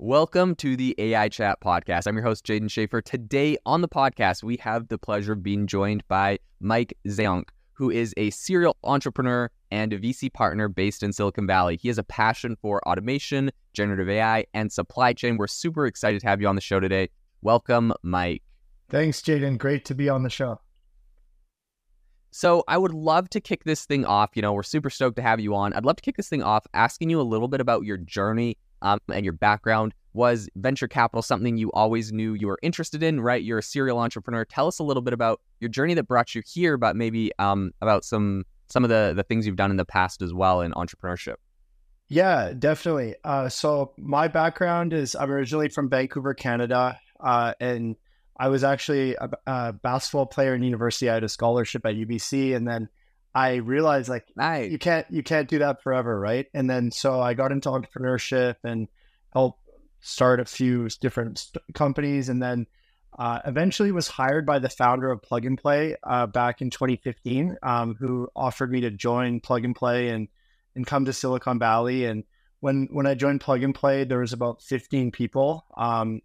Welcome to the AI Chat Podcast. I'm your host, Jaeden Schafer. Today on the podcast, we have the pleasure of being joined by Mike Zayonc, who is a serial entrepreneur and a VC partner based in Silicon Valley. He has a passion for automation, generative AI, and supply chain. We're super excited to have you on the show today. Welcome, Mike. Thanks, Jaeden. Great to be on the show. So, I would love to kick this thing off. You know, we're super stoked to have you on. I'd love to kick this thing off asking you a little bit about your journey um, and your background. Was venture capital something you always knew you were interested in, right? You're a serial entrepreneur. Tell us a little bit about your journey that brought you here, but maybe um, about some some of the the things you've done in the past as well in entrepreneurship. Yeah, definitely. Uh, so my background is I'm originally from Vancouver, Canada, uh, and I was actually a, a, basketball player in university. I had a scholarship at UBC, and then I realized like nice. you can't you can't do that forever, right? And then so I got into entrepreneurship and helped start a few different st- companies, and then uh, eventually was hired by the founder of Plug and Play uh, back in 2015, um, who offered me to join Plug and Play and and come to Silicon Valley. And when when I joined Plug and Play, there was about 15 people um,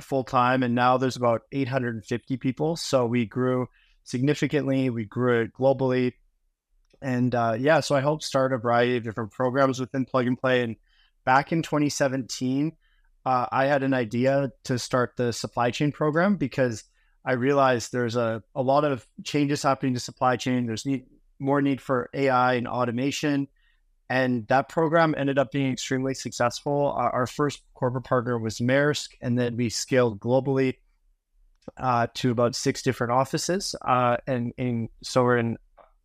full time, and now there's about 850 people. So we grew significantly. We grew it globally and uh, yeah, so I helped start a variety of different programs within Plug and Play. And back in 2017, uh, I had an idea to start the supply chain program because I realized there's a, a lot of changes happening to supply chain. There's need, more need for AI and automation. And that program ended up being extremely successful. Uh, our first corporate partner was Maersk, and then we scaled globally uh, to about six different offices. Uh, and, and so we're in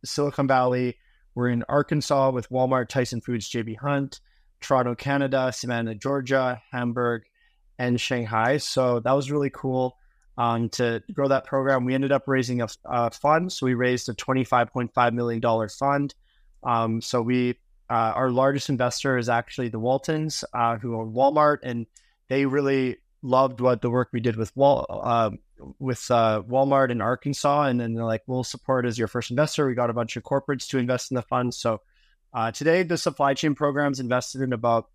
Silicon Valley. We're in Arkansas with Walmart, Tyson Foods, JB Hunt, Toronto, Canada, Savannah, Georgia, Hamburg, and Shanghai. So that was really cool um, to grow that program. We ended up raising a, a fund. So we raised a $25.5 million fund. Um, so we, uh, our largest investor is actually the Waltons, uh, who own Walmart, and they really loved what the work we did with Wal, uh, with uh, Walmart in Arkansas, and then they're like, "We'll support as your first investor." We got a bunch of corporates to invest in the fund. So uh, today, the supply chain programs invested in about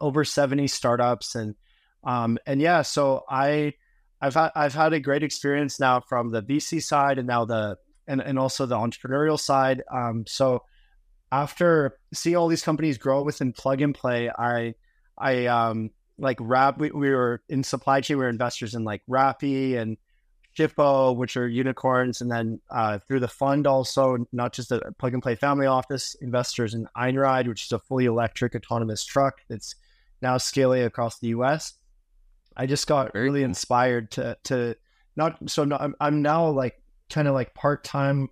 over seventy startups, and um, and yeah, so I I've had I've had a great experience now from the VC side and now the and and also the entrepreneurial side. Um, so after seeing all these companies grow within plug and play, I I um like Rap, we, we were in supply chain, we were investors in like Rappi and Shippo, which are unicorns. And then uh, through the fund, also, not just a plug and play family office, investors in Einride, which is a fully electric autonomous truck that's now scaling across the US. I just got Very really cool. inspired to, to not, so I'm, I'm now like kind of like part time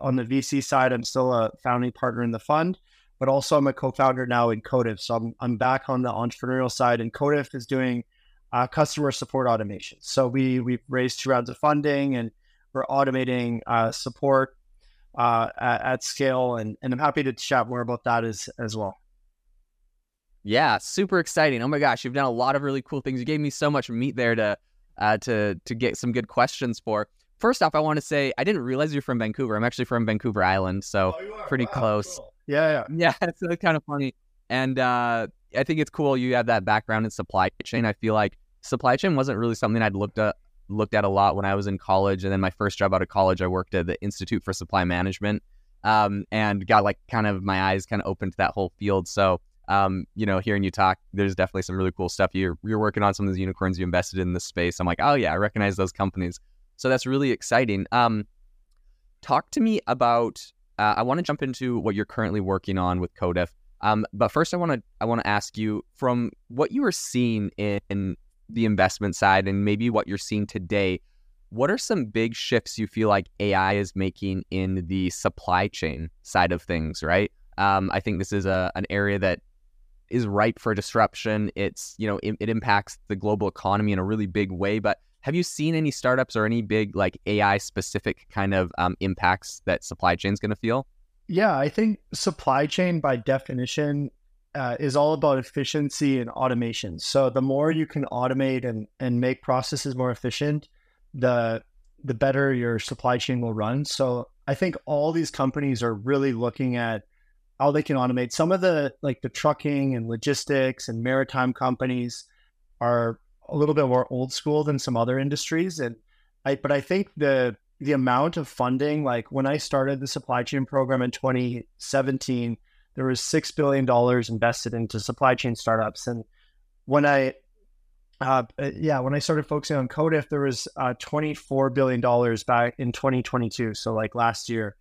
on the VC side. I'm still a founding partner in the fund but also I'm a co-founder now in Kodif. So I'm, I'm back on the entrepreneurial side and Kodif is doing uh, customer support automation. So we, we've raised two rounds of funding and we're automating uh, support uh, at, at, scale. And, and I'm happy to chat more about that as, as well. Yeah, super exciting. Oh my gosh, you've done a lot of really cool things. You gave me so much meat there to uh, to to get some good questions for. First off, I want to say I didn't realize you're from Vancouver. I'm actually from Vancouver Island, so oh, pretty wow, close. Cool. Yeah, yeah, yeah. It's kind of funny, and uh, I think it's cool you have that background in supply chain. I feel like supply chain wasn't really something I'd looked at looked at a lot when I was in college, and then my first job out of college, I worked at the Institute for Supply Management, um, and got like kind of my eyes kind of opened to that whole field. So. Um, you know, hearing you talk, there's definitely some really cool stuff. You're you're working on some of the unicorns you invested in this space. I'm like, oh yeah, I recognize those companies. So that's really exciting. Um, talk to me about uh, I want to jump into what you're currently working on with Kodif. Um, but first, I want to I want to ask you from what you are seeing in, in the investment side and maybe what you're seeing today. What are some big shifts you feel like AI is making in the supply chain side of things? Right. Um, I think this is a an area that is ripe for disruption. It's you know it, it impacts the global economy in a really big way, but have you seen any startups or any big like AI specific kind of um, impacts that supply chain is going to feel? Yeah, I think supply chain by definition uh, is all about efficiency and automation. So the more you can automate and, and make processes more efficient, the the better your supply chain will run. So I think all these companies are really looking at how they can automate some of the like the trucking and logistics and maritime companies are a little bit more old school than some other industries. And I, but I think the the amount of funding, like when I started the supply chain program in 2017, there was six billion dollars invested into supply chain startups. And when I, uh, yeah, when I started focusing on Kodif, there was uh, 24 billion dollars back in 2022, so like last year,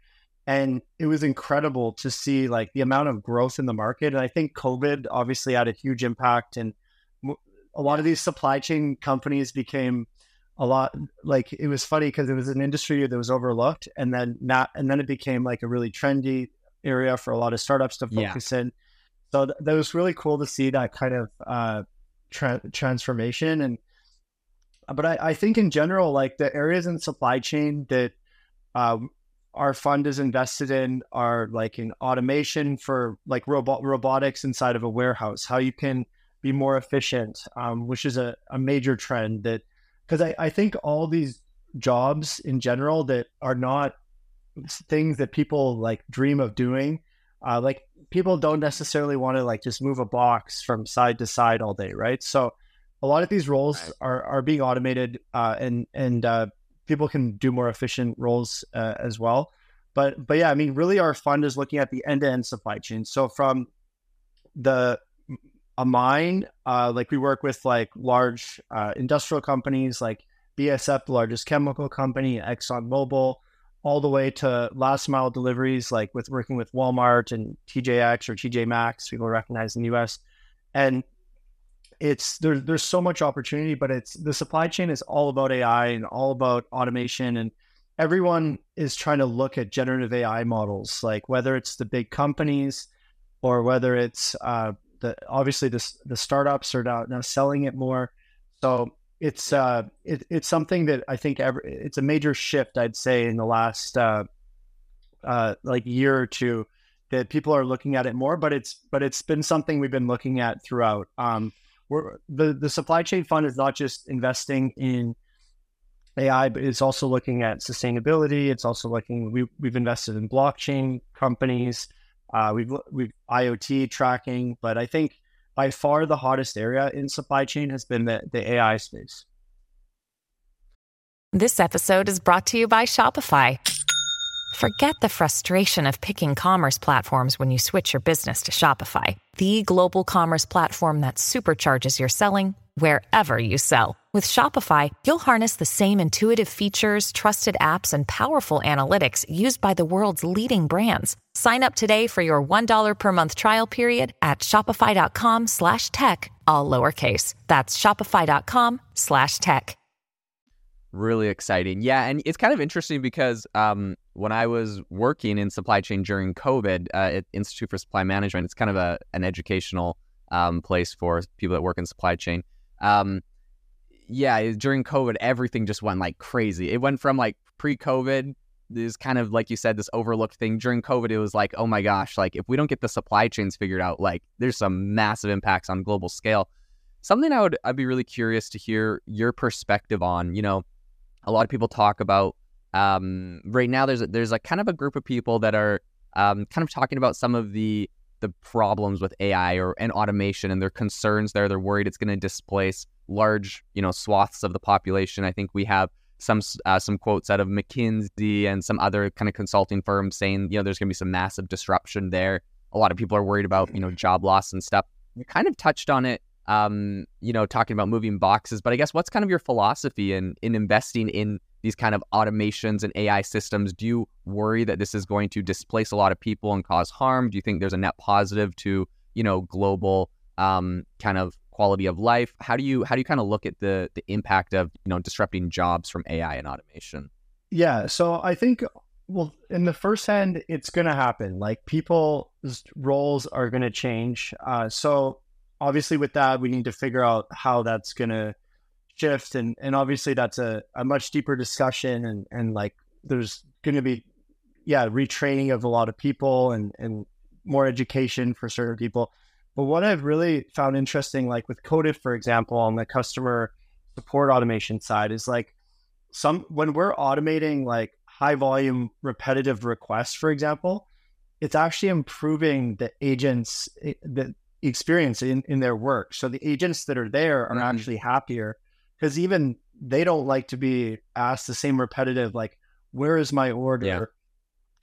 and it was incredible to see like the amount of growth in the market. And I think COVID obviously had a huge impact and a lot of these supply chain companies became a lot like it was funny because it was an industry that was overlooked and then not and then it became like a really trendy area for a lot of startups to focus yeah. in so th- that was really cool to see that kind of uh, tra- transformation and but I, I, think in general like the areas in supply chain that uh, our fund is invested in are like in automation for like robot robotics inside of a warehouse how you can be more efficient, um, which is a, a major trend that because I, I think all these jobs in general that are not things that people like dream of doing, uh, like people don't necessarily want to like just move a box from side to side all day, right? So a lot of these roles are are being automated, uh, and and uh, people can do more efficient roles uh, as well. But but yeah, I mean, really, our fund is looking at the end to end supply chain. So from the a mine. Uh, like we work with like large uh, industrial companies like BSF, the largest chemical company, ExxonMobil, all the way to last mile deliveries, like with working with Walmart and TJX or TJ Maxx, people recognize in the US. And it's there's there's so much opportunity, but it's the supply chain is all about AI and all about automation and everyone is trying to look at generative AI models, like whether it's the big companies or whether it's uh, the obviously the the startups are now, now selling it more. So it's uh it, it's something that I think every, it's a major shift I'd say in the last uh, uh like year or two that people are looking at it more. But it's but it's been something we've been looking at throughout. Um, we're the the supply chain fund is not just investing in AI, but it's also looking at sustainability. It's also looking we we've invested in blockchain companies. Uh, we've we've IoT tracking, but I think by far the hottest area in supply chain has been the, the AI space. This episode is brought to you by Shopify. Forget the frustration of picking commerce platforms when you switch your business to Shopify, the global commerce platform that supercharges your selling wherever you sell. With Shopify, you'll harness the same intuitive features, trusted apps, and powerful analytics used by the world's leading brands. Sign up today for your $1 per month trial period at shopify.com slash tech, all lowercase. That's shopify.com slash tech. Really exciting. Yeah, and it's kind of interesting because um, when I was working in supply chain during COVID uh, at Institute for Supply Management, it's kind of a, an educational um, place for people that work in supply chain. Um, yeah, during COVID, everything just went like crazy. It went from like pre-COVID, this kind of like you said, this overlooked thing. During COVID, it was like, oh my gosh, like if we don't get the supply chains figured out, like there's some massive impacts on global scale. Something I would I'd be really curious to hear your perspective on. You know, a lot of people talk about um, right now. There's a, there's like kind of a group of people that are um, kind of talking about some of the the problems with AI or and automation and their concerns there. They're worried it's going to displace large, you know, swaths of the population. I think we have some uh, some quotes out of McKinsey and some other kind of consulting firms saying, you know, there's going to be some massive disruption there. A lot of people are worried about, you know, job loss and stuff. You kind of touched on it, um, you know, talking about moving boxes. But I guess what's kind of your philosophy in in investing in these kind of automations and AI systems? Do you worry that this is going to displace a lot of people and cause harm? Do you think there's a net positive to, you know, global um, kind of quality of life. How do you how do you kind of look at the the impact of you know disrupting jobs from AI and automation? Yeah, so I think well, in the first hand, it's going to happen. Like people's roles are going to change. Uh, so obviously, with that, we need to figure out how that's going to shift, and and obviously that's a, a much deeper discussion, and and like there's going to be yeah retraining of a lot of people and and more education for certain people. But what I've really found interesting, like with Kodif, for example, on the customer support automation side, is like some when we're automating like high volume repetitive requests, for example, it's actually improving the agents eh, the experience in, in their work. So the agents that are there are mm-hmm. actually happier because even they don't like to be asked the same repetitive, like, where is my order? Yeah.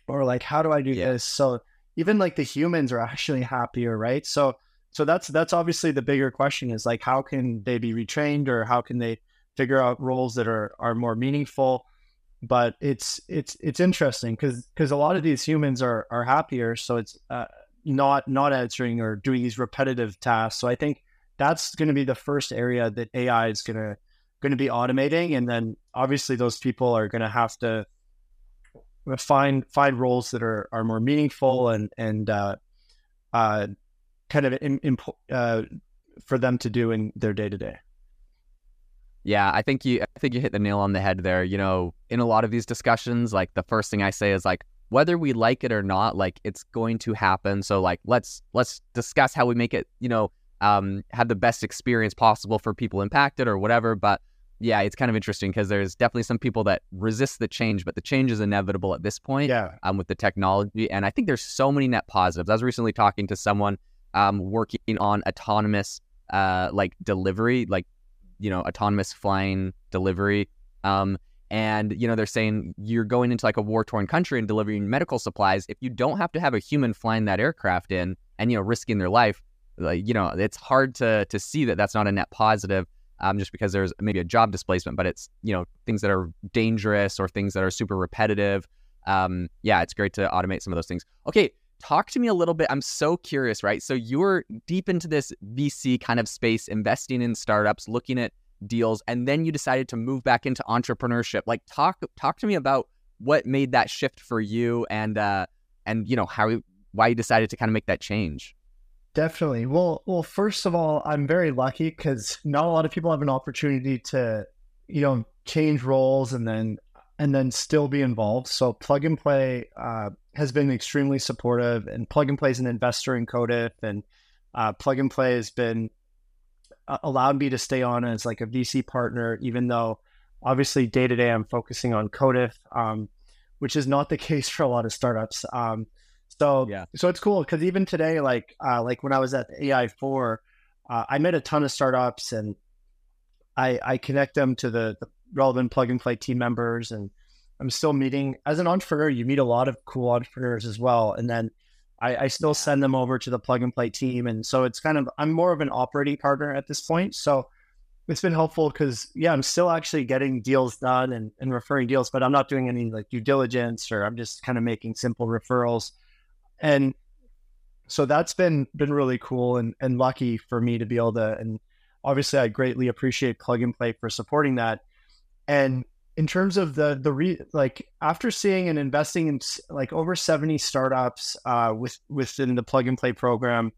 Or like, how do I do yeah. this? So even like the humans are actually happier, right? So so that's that's obviously the bigger question is like how can they be retrained or how can they figure out roles that are are more meaningful? But it's it's it's interesting because because a lot of these humans are are happier, so it's uh, not not answering or doing these repetitive tasks. So I think that's going to be the first area that AI is going to going to be automating, and then obviously those people are going to have to find find roles that are are more meaningful and and uh, uh, kind of in, in, uh, for them to do in their day to day. Yeah, I think you I think you hit the nail on the head there. You know, in a lot of these discussions, like the first thing I say is like whether we like it or not, like it's going to happen. So like let's let's discuss how we make it, you know, um, have the best experience possible for people impacted or whatever. But yeah, it's kind of interesting because there's definitely some people that resist the change, but the change is inevitable at this point. Yeah. Um, with the technology, and I think there's so many net positives. I was recently talking to someone um, working on autonomous uh, like delivery, like you know, autonomous flying delivery. Um, and you know, they're saying you're going into like a war torn country and delivering medical supplies. If you don't have to have a human flying that aircraft in and you know risking their life, like you know, it's hard to to see that that's not a net positive um, just because there's maybe a job displacement, but it's you know things that are dangerous or things that are super repetitive. Um, yeah, it's great to automate some of those things. Okay, talk to me a little bit. I'm so curious, right? So you're deep into this VC kind of space, investing in startups, looking at deals, and then you decided to move back into entrepreneurship. Like talk talk to me about what made that shift for you, and uh, and you know how why you decided to kind of make that change. Definitely. Well, well, first of all, I'm very lucky because not a lot of people have an opportunity to, you know, change roles and then and then still be involved. So Plug and Play uh, has been extremely supportive, and Plug and Play is an investor in Kodif, and uh, Plug and Play has been uh, allowed me to stay on as like a VC partner, even though obviously day to day I'm focusing on Kodif, um, which is not the case for a lot of startups. Um, so yeah, so it's cool because even today, like uh, like when I was at AI four, uh, I met a ton of startups and I I connect them to the, the relevant plug and play team members and I'm still meeting as an entrepreneur. You meet a lot of cool entrepreneurs as well, and then I, I still send them over to the plug and play team. And so it's kind of I'm more of an operating partner at this point. So it's been helpful because yeah, I'm still actually getting deals done and, and referring deals, but I'm not doing any like due diligence or I'm just kind of making simple referrals and so that's been been really cool and and lucky for me to be able to and obviously I greatly appreciate Plug and Play for supporting that. And in terms of the the re, like after seeing and investing in like over 70 startups uh, with within the Plug and Play program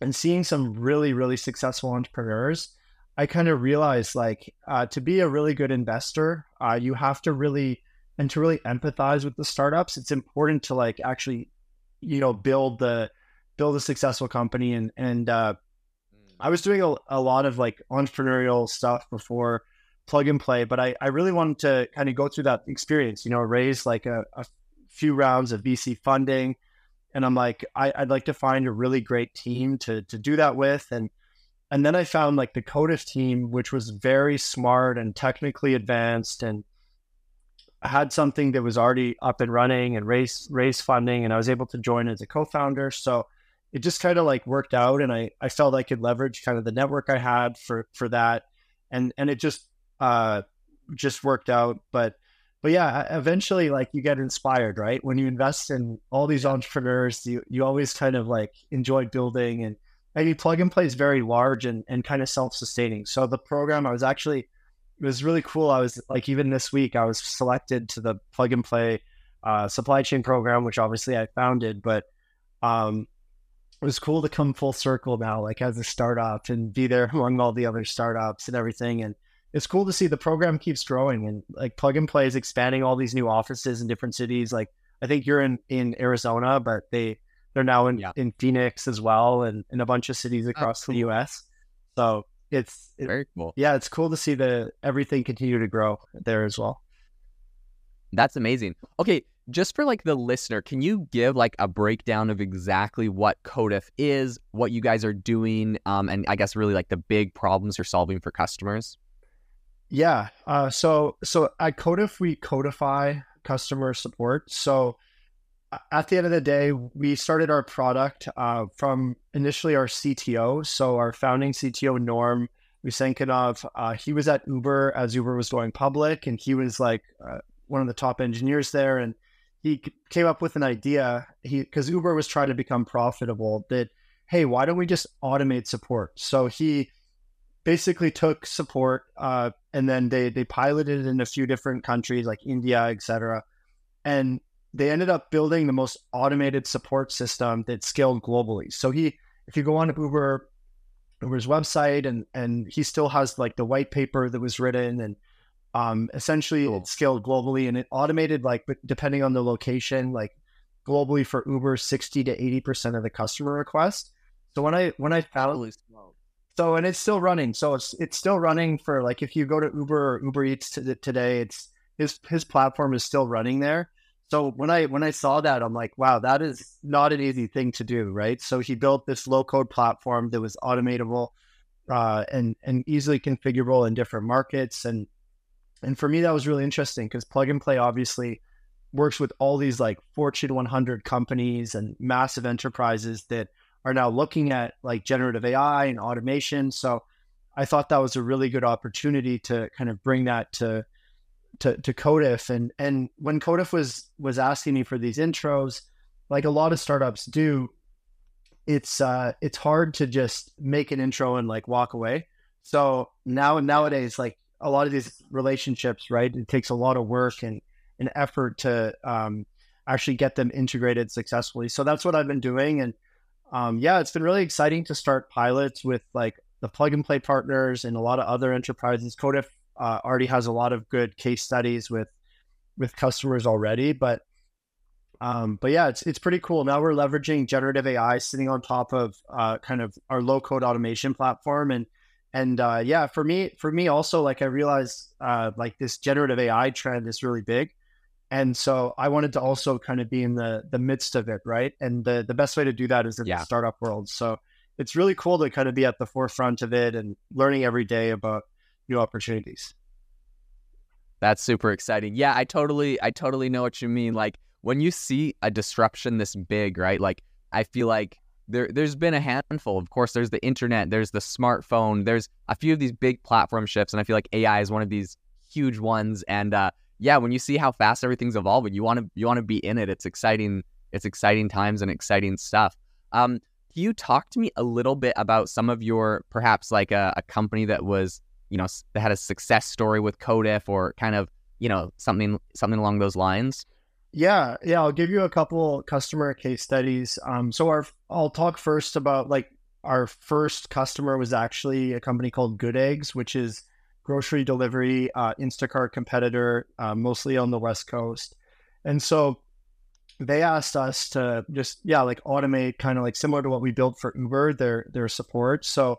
and seeing some really really successful entrepreneurs, I kind of realized like uh, to be a really good investor, uh, you have to really and to really empathize with the startups, it's important to like actually you know build the build a successful company and and uh, I was doing a, a lot of like entrepreneurial stuff before plug and play, but I, I really wanted to kind of go through that experience, you know, raise like a, a few rounds of VC funding. And I'm like, I, would like to find a really great team to to do that with. And and then I found like the Kodif team, which was very smart and technically advanced and had something that was already up and running and raise raise funding, and I was able to join as a co-founder. So it just kind of like worked out, and I I felt I could leverage kind of the network I had for for that, and and it just uh just worked out. But but yeah, eventually like you get inspired, right? When you invest in all these entrepreneurs, you you always kind of like enjoy building and maybe plug and play is very large and, and kind of self-sustaining. So the program I was actually it was really cool. I was like, even this week, I was selected to the plug and play uh, supply chain program, which obviously I founded, but um, it was cool to come full circle now, like as a startup and be there among all the other startups and everything. And it's cool to see the program keeps growing and like plug and play is expanding all these new offices in different cities. Like I think you're in, in Arizona, but they, they're now in, yeah. in Phoenix as well and in a bunch of cities across oh, cool. the US. So it's it, very cool. Yeah, it's cool to see the everything continue to grow there as well. That's amazing. Okay, just for like the listener, can you give like a breakdown of exactly what Kodif is, what you guys are doing, um, and I guess really like the big problems you're solving for customers? Yeah. Uh, so so at Kodif we codify customer support. So at the end of the day, we started our product uh, from initially our CTO. So our founding CTO Norm Usenkinov, uh, he was at Uber as Uber was going public, and he was like uh, one of the top engineers there. And he came up with an idea because Uber was trying to become profitable that hey why don't we just automate support so he basically took support uh, and then they they piloted it in a few different countries like India etc and they ended up building the most automated support system that scaled globally so he if you go on Uber Uber's website and and he still has like the white paper that was written and um, essentially, cool. it scaled globally and it automated, like, depending on the location, like globally for Uber, 60 to 80% of the customer requests. So when I, when I found, so, and it's still running. So it's, it's still running for like, if you go to Uber or Uber Eats today, it's his, his platform is still running there. So when I, when I saw that, I'm like, wow, that is not an easy thing to do. Right. So he built this low code platform that was automatable, uh, and, and easily configurable in different markets. And, and for me, that was really interesting because Plug and Play obviously works with all these like Fortune 100 companies and massive enterprises that are now looking at like generative AI and automation. So I thought that was a really good opportunity to kind of bring that to to, to Kodif. And and when Kodif was was asking me for these intros, like a lot of startups do, it's uh it's hard to just make an intro and like walk away. So now nowadays, like a lot of these relationships, right? It takes a lot of work and an effort to um, actually get them integrated successfully. So that's what I've been doing, and um, yeah, it's been really exciting to start pilots with like the plug and play partners and a lot of other enterprises. Kodif uh, already has a lot of good case studies with with customers already, but um, but yeah, it's it's pretty cool. Now we're leveraging generative AI sitting on top of uh, kind of our low code automation platform, and and uh, yeah, for me, for me also, like I realized uh, like this generative AI trend is really big, and so I wanted to also kind of be in the the midst of it, right? And the the best way to do that is in yeah. the startup world. So it's really cool to kind of be at the forefront of it and learning every day about new opportunities. That's super exciting. Yeah, I totally, I totally know what you mean. Like when you see a disruption this big, right? Like I feel like there there's been a handful. Of course, there's the internet, there's the smartphone, there's a few of these big platform shifts, and I feel like AI is one of these huge ones. And uh, yeah, when you see how fast everything's evolving, you want to you want to be in it. It's exciting. It's exciting times and exciting stuff. Um, can you talk to me a little bit about some of your perhaps like a, a company that was you know that had a success story with Kodif or kind of you know something something along those lines? Yeah, yeah, I'll give you a couple customer case studies. Um, so our I'll talk first about like our first customer was actually a company called Good Eggs, which is grocery delivery uh, Instacart competitor, uh, mostly on the West Coast, and so they asked us to just yeah like automate kind of like similar to what we built for Uber their their support. So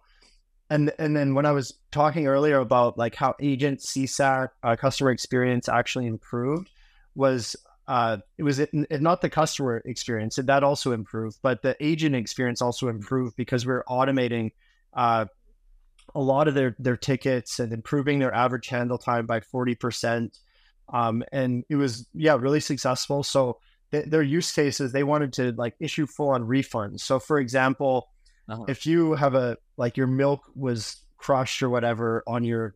and and then when I was talking earlier about like how agent CSAT uh, customer experience actually improved was uh, it was it, not the customer experience that also improved, but the agent experience also improved because we are automating uh, a lot of their their tickets and improving their average handle time by forty percent. Um, and it was yeah really successful. So th- their use cases they wanted to like issue full on refunds. So for example, uh-huh. if you have a like your milk was crushed or whatever on your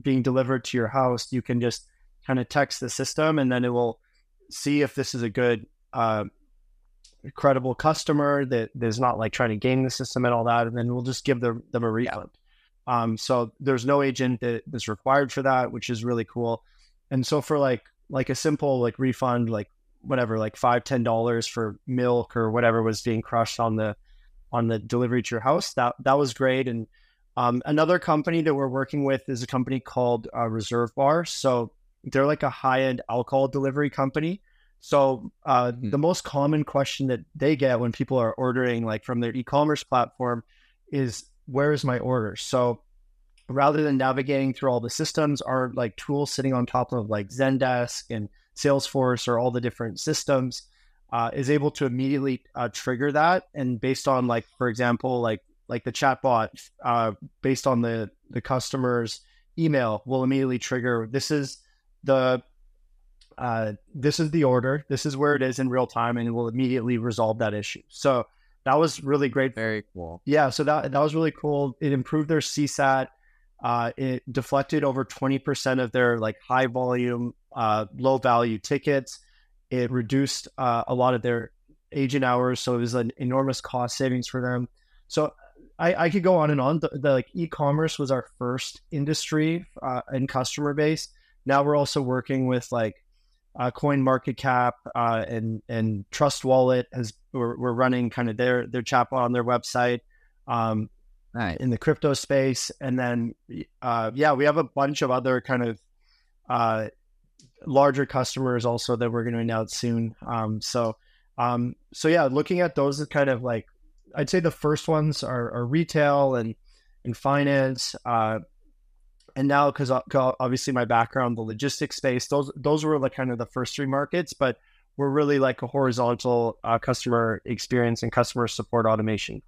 being delivered to your house, you can just kind of text the system and then it will see if this is a good, uh, credible customer that is not like trying to game the system and all that, and then we'll just give them, them a refund. Yeah. Um, so there's no agent that is required for that, which is really cool. And so for like like a simple like refund, like whatever, like five ten dollars for milk or whatever was being crushed on the on the delivery to your house, that that was great. And um, another company that we're working with is a company called uh, Reserve Bar. So they're like a high end alcohol delivery company. So uh, mm-hmm. the most common question that they get when people are ordering like from their e-commerce platform is where is my order? So rather than navigating through all the systems, our like tools sitting on top of like Zendesk and Salesforce or all the different systems uh, is able to immediately uh, trigger that. And based on like, for example, like like the chatbot, uh, based on the the customer's email, will immediately trigger. This is the uh, this is the order. This is where it is in real time, and it will immediately resolve that issue. So that was really great. Very cool. Yeah, so that that was really cool. It improved their CSAT. Uh, it deflected over twenty percent of their like high volume, uh, low value tickets. It reduced uh, a lot of their agent hours, so it was an enormous cost savings for them. So I, I could go on and on. The, the like e-commerce was our first industry uh, and customer base. Now we're also working with like uh, Coin Market Cap uh, and and Trust Wallet has we're, we're running kind of their their chatbot on their website um, in the crypto space, and then uh, yeah, we have a bunch of other kind of uh, larger customers also that we're going to announce soon. Um, so um, so yeah, looking at those is kind of like I'd say the first ones are, are retail and and finance. Uh, and now, because obviously my background, the logistics space, those those were like kind of the first three markets, but we're really like a horizontal uh, customer experience and customer support automation.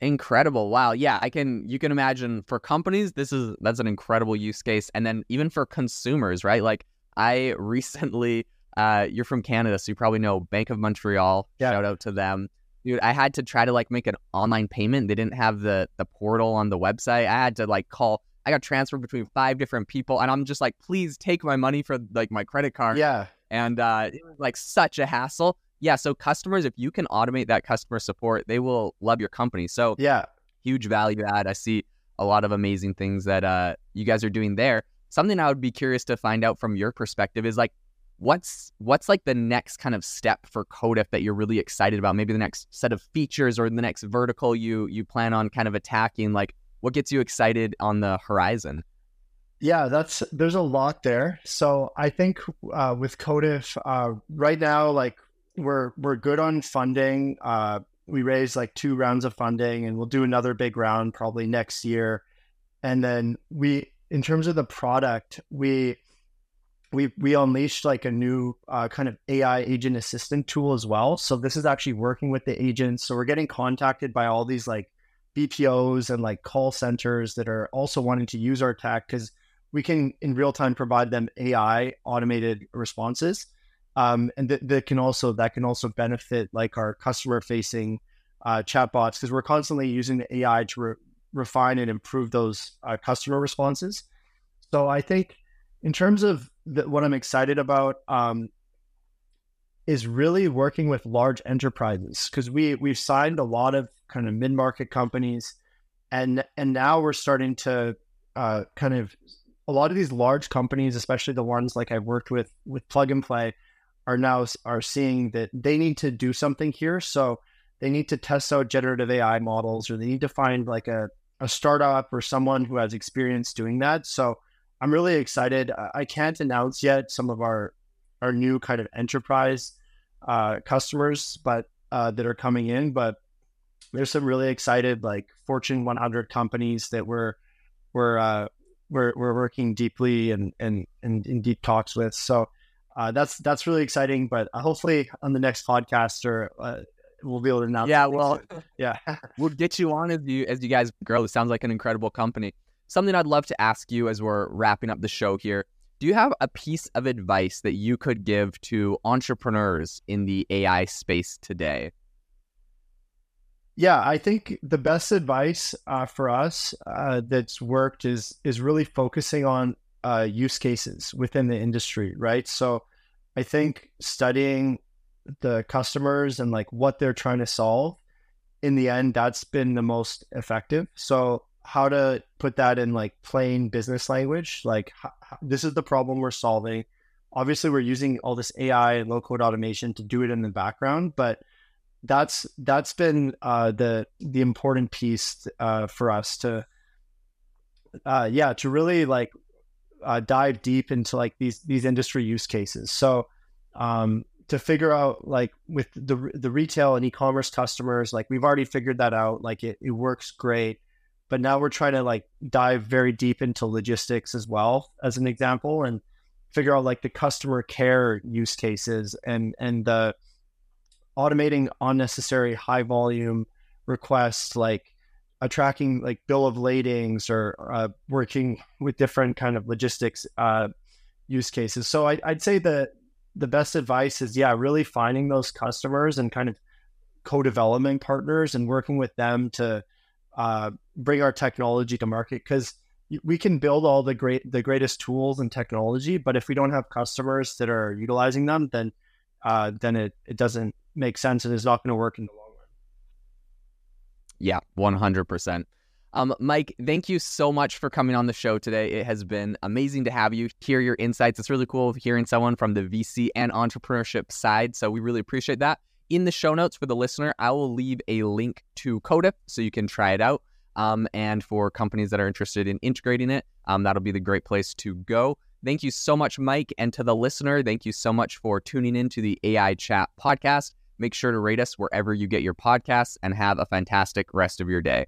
Incredible! Wow, yeah, I can. You can imagine for companies, this is that's an incredible use case, and then even for consumers, right? Like I recently uh, you're from Canada, so you probably know Bank of Montreal. Yeah. Shout out to them. Dude, I had to try to like make an online payment. They didn't have the the portal on the website. I had to like call. I got transferred between five different people, and I'm just like, please take my money for like my credit card. Yeah. And uh, it was like such a hassle. Yeah. So customers, if you can automate that customer support, they will love your company. So yeah, huge value add. I see a lot of amazing things that uh, you guys are doing there. Something I would be curious to find out from your perspective is like, what's what's like the next kind of step for Kodif that you're really excited about? Maybe the next set of features or the next vertical you you plan on kind of attacking. Like, what gets you excited on the horizon? Yeah, that's there's a lot there. So I think uh, with Kodif uh, right now, like we're we're good on funding. Uh, we raised like two rounds of funding, and we'll do another big round probably next year. And then we, in terms of the product, we we we unleashed like a new uh, kind of AI agent assistant tool as well. So this is actually working with the agents. So we're getting contacted by all these like BPOs and like call centers that are also wanting to use our tech because we can in real time provide them AI automated responses, um, and that, that can also that can also benefit like our customer facing uh, chatbots because we're constantly using the AI to re- refine and improve those uh, customer responses. So I think in terms of the, what I'm excited about um, is really working with large enterprises because we we've signed a lot of kind of mid market companies, and and now we're starting to uh, kind of a lot of these large companies, especially the ones like I've worked with with Plug and Play, are now are seeing that they need to do something here. So they need to test out generative AI models, or they need to find like a a startup or someone who has experience doing that. So I'm really excited. I can't announce yet some of our our new kind of enterprise uh, customers, but uh, that are coming in. But there's some really excited like Fortune 100 companies that we're we're uh, we're we're working deeply and and and in deep talks with. So uh, that's that's really exciting. But uh, hopefully on the next podcast or uh, we'll be able to announce. Yeah, well, yeah, we'll get you on as you as you guys grow. It sounds like an incredible company something I'd love to ask you as we're wrapping up the show here. Do you have a piece of advice that you could give to entrepreneurs in the AI space today? Yeah, I think the best advice uh, for us uh, that's worked is is really focusing on uh, use cases within the industry, right? So, I think studying the customers and like what they're trying to solve, in the end, that's been the most effective. So, how to put that in like plain business language. Like how, this is the problem we're solving. Obviously, we're using all this AI and low code automation to do it in the background, but that's that's been uh, the the important piece uh, for us to uh, yeah to really like uh, dive deep into like these these industry use cases. So um, to figure out like with the the retail and e-commerce customers, like we've already figured that out. Like it, it works great but now we're trying to like dive very deep into logistics as well as an example and figure out like the customer care use cases and and the automating unnecessary high volume requests like tracking like bill of ladings or uh, working with different kind of logistics uh, use cases. So I, i'd say that the best advice is yeah really finding those customers and kind of co-development partners and working with them to uh, bring our technology to market. Because we can build all the great the greatest tools and technology but if we don't have customers that are utilizing them then uh, then it, it doesn't make sense and is not going to work in the yeah 100% um, Mike, thank you so much for coming on the show today. It has been amazing to have you hear your insights. It's really cool hearing someone from the VC and entrepreneurship side. So we really appreciate that. In the show notes for the listener, I will leave a link to Kodif so you can try it out. Um, and for companies that are interested in integrating it, um, that'll be the great place to go. Thank you so much, Mike. And to the listener, thank you so much for tuning in to the AI Chat podcast. Make sure to rate us wherever you get your podcasts and have a fantastic rest of your day.